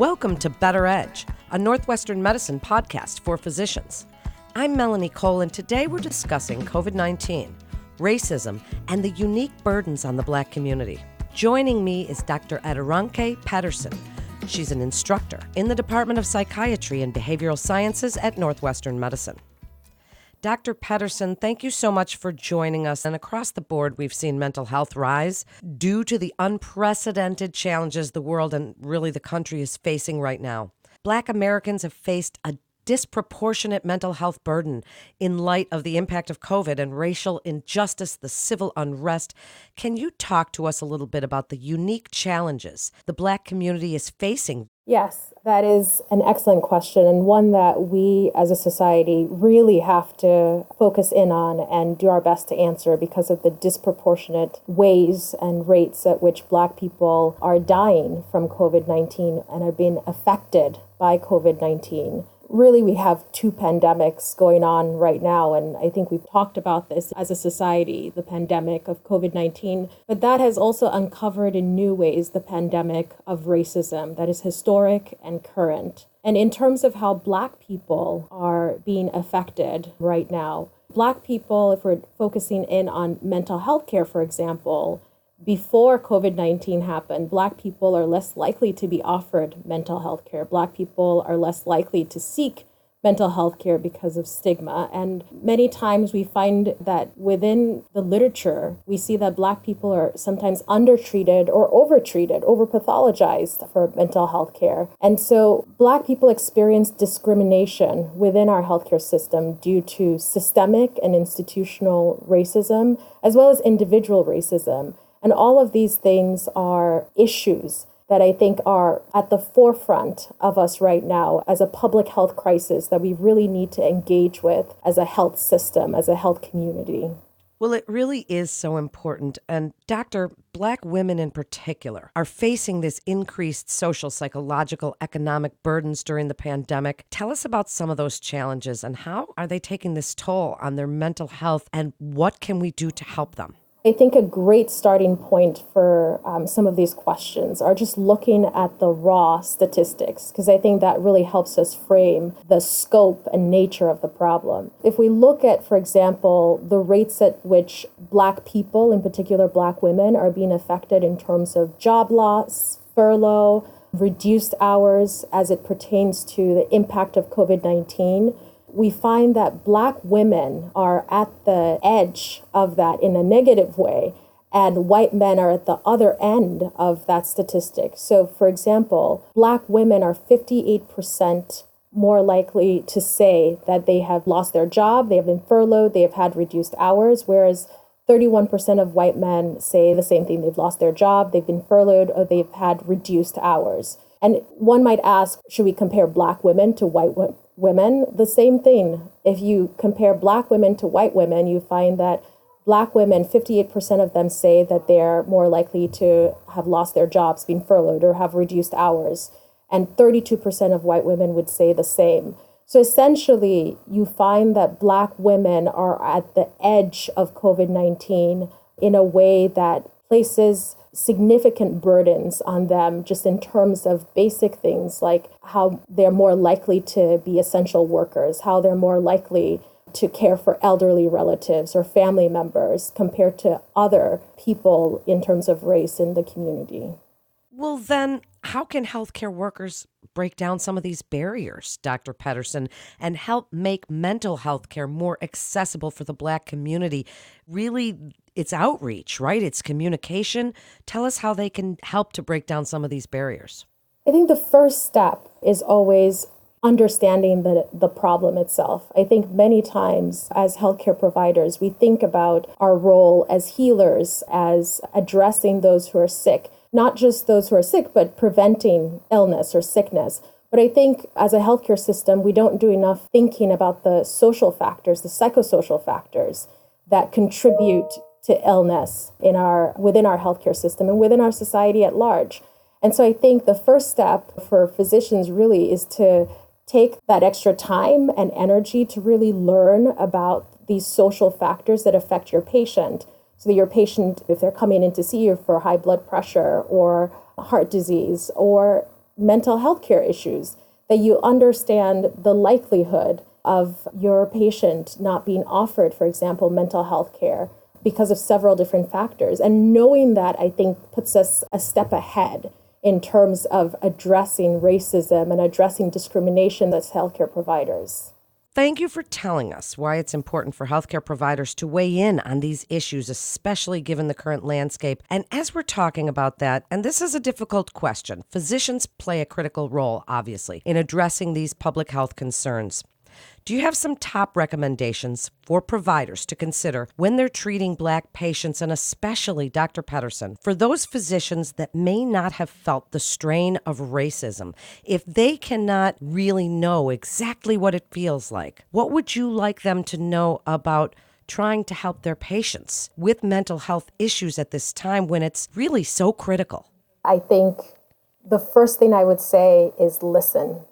Welcome to Better Edge, a Northwestern medicine podcast for physicians. I'm Melanie Cole, and today we're discussing COVID 19, racism, and the unique burdens on the black community. Joining me is Dr. Aderonke Pederson. She's an instructor in the Department of Psychiatry and Behavioral Sciences at Northwestern Medicine. Dr. Pederson, thank you so much for joining us. And across the board, we've seen mental health rise due to the unprecedented challenges the world and really the country is facing right now. Black Americans have faced a disproportionate mental health burden in light of the impact of COVID and racial injustice, the civil unrest. Can you talk to us a little bit about the unique challenges the Black community is facing? Yes, that is an excellent question, and one that we as a society really have to focus in on and do our best to answer because of the disproportionate ways and rates at which Black people are dying from COVID 19 and are being affected by COVID 19 really we have two pandemics going on right now and i think we've talked about this as a society the pandemic of covid-19 but that has also uncovered in new ways the pandemic of racism that is historic and current. And in terms of how black people are being affected right now black people if we're focusing in on mental health care for example before COVID 19 happened, Black people are less likely to be offered mental health care. Black people are less likely to seek mental health care because of stigma. And many times we find that within the literature, we see that Black people are sometimes undertreated or overtreated, overpathologized for mental health care. And so Black people experience discrimination within our healthcare system due to systemic and institutional racism, as well as individual racism. And all of these things are issues that I think are at the forefront of us right now as a public health crisis that we really need to engage with as a health system, as a health community. Well, it really is so important. And, Doctor, Black women in particular are facing this increased social, psychological, economic burdens during the pandemic. Tell us about some of those challenges and how are they taking this toll on their mental health and what can we do to help them? I think a great starting point for um, some of these questions are just looking at the raw statistics, because I think that really helps us frame the scope and nature of the problem. If we look at, for example, the rates at which Black people, in particular Black women, are being affected in terms of job loss, furlough, reduced hours as it pertains to the impact of COVID 19 we find that black women are at the edge of that in a negative way and white men are at the other end of that statistic. So, for example, black women are 58% more likely to say that they have lost their job, they have been furloughed, they have had reduced hours, whereas 31% of white men say the same thing they've lost their job, they've been furloughed, or they've had reduced hours. And one might ask should we compare black women to white women, the same thing. If you compare black women to white women, you find that black women, 58% of them say that they're more likely to have lost their jobs, been furloughed, or have reduced hours. And 32% of white women would say the same. So essentially, you find that black women are at the edge of COVID 19 in a way that places significant burdens on them just in terms of basic things like how they're more likely to be essential workers, how they're more likely to care for elderly relatives or family members compared to other people in terms of race in the community. Well, then, how can healthcare workers break down some of these barriers, Dr. Pederson, and help make mental health care more accessible for the Black community? Really, it's outreach, right? It's communication. Tell us how they can help to break down some of these barriers. I think the first step is always understanding the, the problem itself. I think many times as healthcare providers, we think about our role as healers, as addressing those who are sick, not just those who are sick, but preventing illness or sickness. But I think as a healthcare system, we don't do enough thinking about the social factors, the psychosocial factors that contribute to illness in our within our healthcare system and within our society at large. And so I think the first step for physicians really is to take that extra time and energy to really learn about these social factors that affect your patient. So that your patient, if they're coming in to see you for high blood pressure or heart disease or mental health care issues, that you understand the likelihood of your patient not being offered, for example, mental health care because of several different factors. And knowing that, I think, puts us a step ahead in terms of addressing racism and addressing discrimination as healthcare providers. Thank you for telling us why it's important for healthcare providers to weigh in on these issues, especially given the current landscape. And as we're talking about that, and this is a difficult question, physicians play a critical role, obviously, in addressing these public health concerns. Do you have some top recommendations for providers to consider when they're treating Black patients, and especially, Dr. Pederson, for those physicians that may not have felt the strain of racism? If they cannot really know exactly what it feels like, what would you like them to know about? Trying to help their patients with mental health issues at this time when it's really so critical? I think the first thing I would say is listen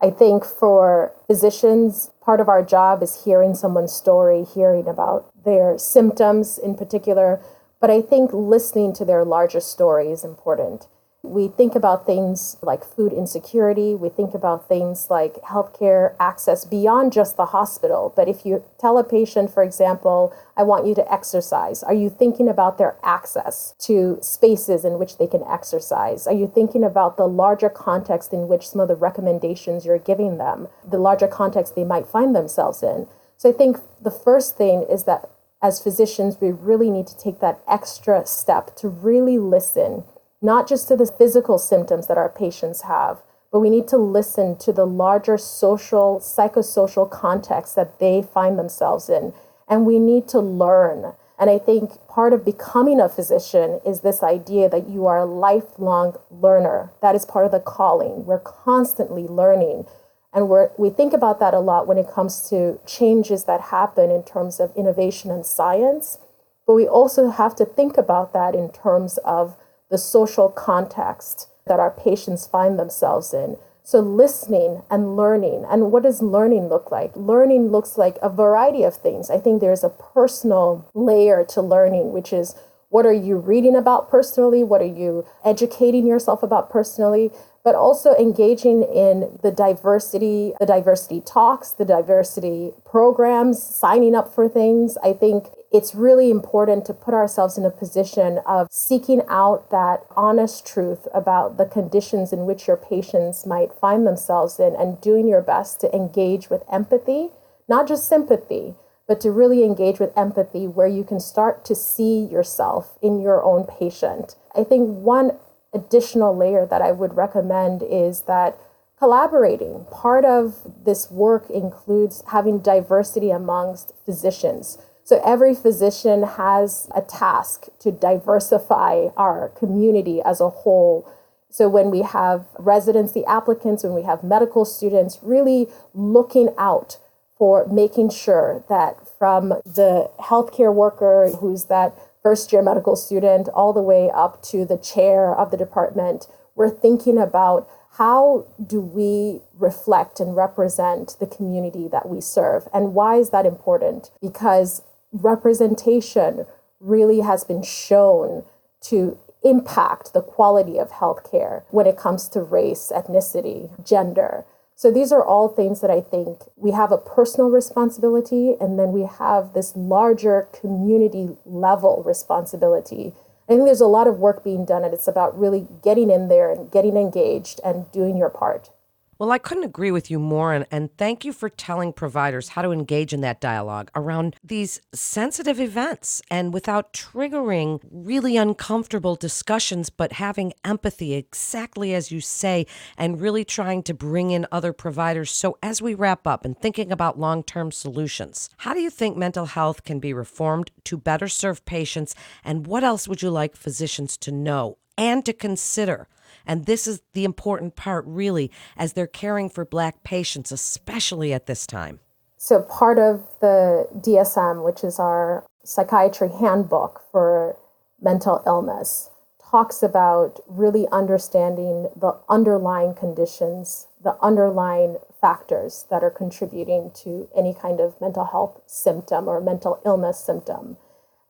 I think for physicians, part of our job is hearing someone's story, hearing about their symptoms in particular. But I think listening to their larger story is important. We think about things like food insecurity. We think about things like healthcare access beyond just the hospital. But if you tell a patient, for example, I want you to exercise, are you thinking about their access to spaces in which they can exercise? Are you thinking about the larger context in which some of the recommendations you're giving them, the larger context they might find themselves in? So I think the first thing is that as physicians, we really need to take that extra step to really listen not just to the physical symptoms that our patients have, but we need to listen to the larger social, psychosocial context that they find themselves in. And we need to learn. And I think part of becoming a physician is this idea that you are a lifelong learner. That is part of the calling. We're constantly learning. And we we think about that a lot when it comes to changes that happen in terms of innovation and science. But we also have to think about that in terms of the social context that our patients find themselves in. So, listening and learning. And what does learning look like? Learning looks like a variety of things. I think there's a personal layer to learning, which is what are you reading about personally? What are you educating yourself about personally? But also engaging in the diversity, the diversity talks, the diversity programs, signing up for things. I think it's really important to put ourselves in a position of seeking out that honest truth about the conditions in which your patients might find themselves in and doing your best to engage with empathy, not just sympathy, but to really engage with empathy where you can start to see yourself in your own patient. I think one additional layer that I would recommend is that collaborating. Part of this work includes having diversity amongst physicians. So every physician has a task to diversify our community as a whole. So when we have residency applicants, when we have medical students, really looking out for making sure that from the healthcare worker who's that first year medical student all the way up to the chair of the department, we're thinking about how do we reflect and represent the community that we serve? And why is that important? Because representation really has been shown to impact the quality of healthcare when it comes to race, ethnicity, gender. So these are all things that I think we have a personal responsibility and then we have this larger community level responsibility. I think there's a lot of work being done and it's about really getting in there and getting engaged and doing your part. Well, I couldn't agree with you more. And, and thank you for telling providers how to engage in that dialogue around these sensitive events and without triggering really uncomfortable discussions, but having empathy, exactly as you say, and really trying to bring in other providers. So, as we wrap up and thinking about long term solutions, how do you think mental health can be reformed to better serve patients? And what else would you like physicians to know and to consider? And this is the important part, really, as they're caring for Black patients, especially at this time. So, part of the DSM, which is our psychiatry handbook for mental illness, talks about really understanding the underlying conditions, the underlying factors that are contributing to any kind of mental health symptom or mental illness symptom.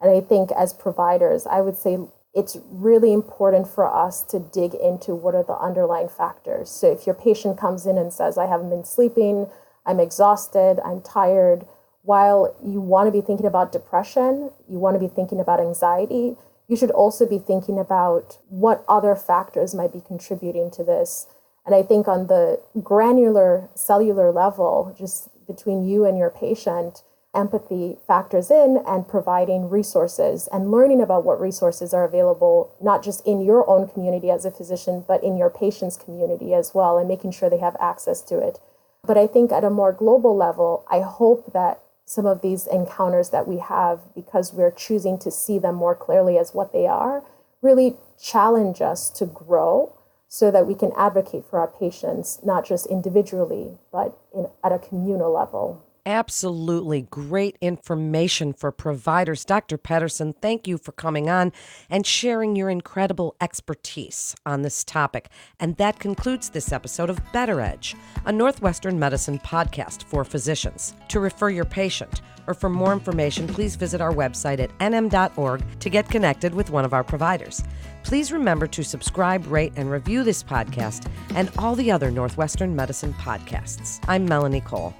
And I think as providers, I would say it's really important for us to dig into what are the underlying factors. So if your patient comes in and says, I haven't been sleeping, I'm exhausted, I'm tired, while you want to be thinking about depression, you want to be thinking about anxiety, you should also be thinking about what other factors might be contributing to this. And I think on the granular cellular level, just between you and your patient, empathy factors in and providing resources and learning about what resources are available, not just in your own community as a physician, but in your patient's community as well, and making sure they have access to it. But I think at a more global level, I hope that some of these encounters that we have, because we're choosing to see them more clearly as what they are, really challenge us to grow so that we can advocate for our patients, not just individually, but in, at a communal level. Absolutely great information for providers. Dr. Pederson, thank you for coming on and sharing your incredible expertise on this topic. And that concludes this episode of Better Edge, a Northwestern medicine podcast for physicians. To refer your patient or for more information, please visit our website at nm.org to get connected with one of our providers. Please remember to subscribe, rate, and review this podcast and all the other Northwestern medicine podcasts. I'm Melanie Cole.